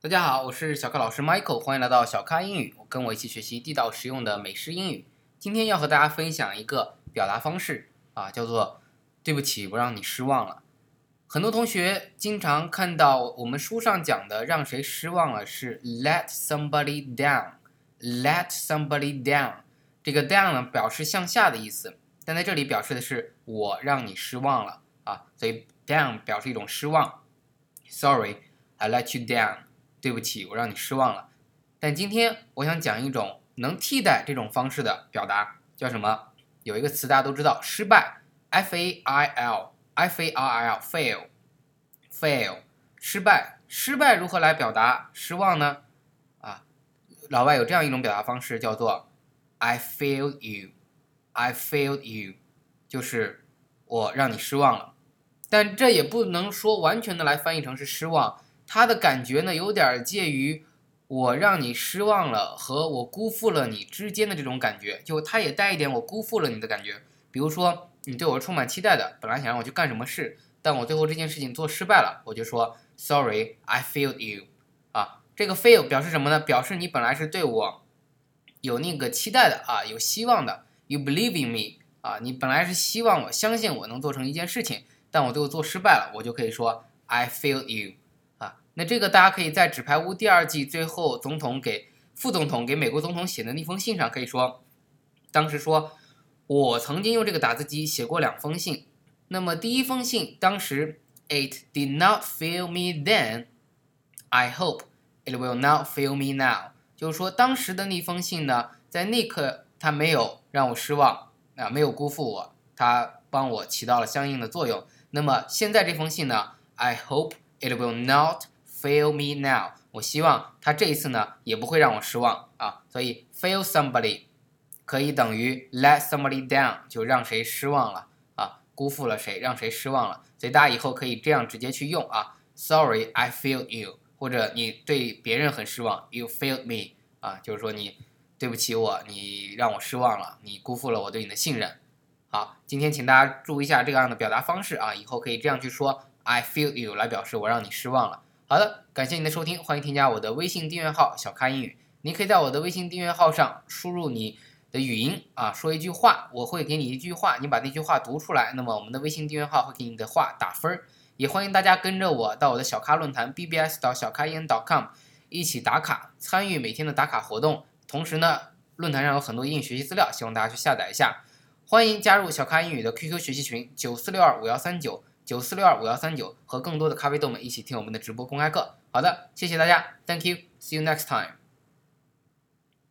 大家好，我是小咖老师 Michael，欢迎来到小咖英语，跟我一起学习地道实用的美式英语。今天要和大家分享一个表达方式啊，叫做“对不起，我让你失望了”。很多同学经常看到我们书上讲的“让谁失望了”是 “let somebody down”，“let somebody down”。这个 “down” 呢表示向下的意思，但在这里表示的是我让你失望了啊，所以 “down” 表示一种失望。Sorry，I let you down。对不起，我让你失望了。但今天我想讲一种能替代这种方式的表达，叫什么？有一个词大家都知道，失败，f a i l，f a i l，fail，fail，失败，失败如何来表达失望呢？啊，老外有这样一种表达方式，叫做 I failed you，I failed you，就是我让你失望了。但这也不能说完全的来翻译成是失望。他的感觉呢，有点介于我让你失望了和我辜负了你之间的这种感觉，就他也带一点我辜负了你的感觉。比如说，你对我充满期待的，本来想让我去干什么事，但我最后这件事情做失败了，我就说 Sorry, I failed you。啊，这个 fail 表示什么呢？表示你本来是对我有那个期待的啊，有希望的。You believe in me 啊，你本来是希望我相信我能做成一件事情，但我最后做失败了，我就可以说 I failed you。那这个大家可以在《纸牌屋》第二季最后总统给副总统给美国总统写的那封信上可以说，当时说，我曾经用这个打字机写过两封信。那么第一封信当时，It did not fail me then. I hope it will not fail me now. 就是说当时的那封信呢，在那刻它没有让我失望啊，没有辜负我，它帮我起到了相应的作用。那么现在这封信呢，I hope it will not Fail me now，我希望他这一次呢也不会让我失望啊，所以 fail somebody 可以等于 let somebody down，就让谁失望了啊，辜负了谁，让谁失望了，所以大家以后可以这样直接去用啊，Sorry I failed you，或者你对别人很失望，You fail me，啊，就是说你对不起我，你让我失望了，你辜负了我对你的信任。好，今天请大家注意一下这样的表达方式啊，以后可以这样去说 I failed you 来表示我让你失望了。好的，感谢您的收听，欢迎添加我的微信订阅号“小咖英语”。你可以在我的微信订阅号上输入你的语音啊，说一句话，我会给你一句话，你把那句话读出来，那么我们的微信订阅号会给你的话打分儿。也欢迎大家跟着我到我的小咖论坛 bbs 到小咖英 .com 一起打卡，参与每天的打卡活动。同时呢，论坛上有很多英语学习资料，希望大家去下载一下。欢迎加入小咖英语的 QQ 学习群九四六二五幺三九。九四六二五幺三九，和更多的咖啡豆们一起听我们的直播公开课。好的，谢谢大家，Thank you，See you next time。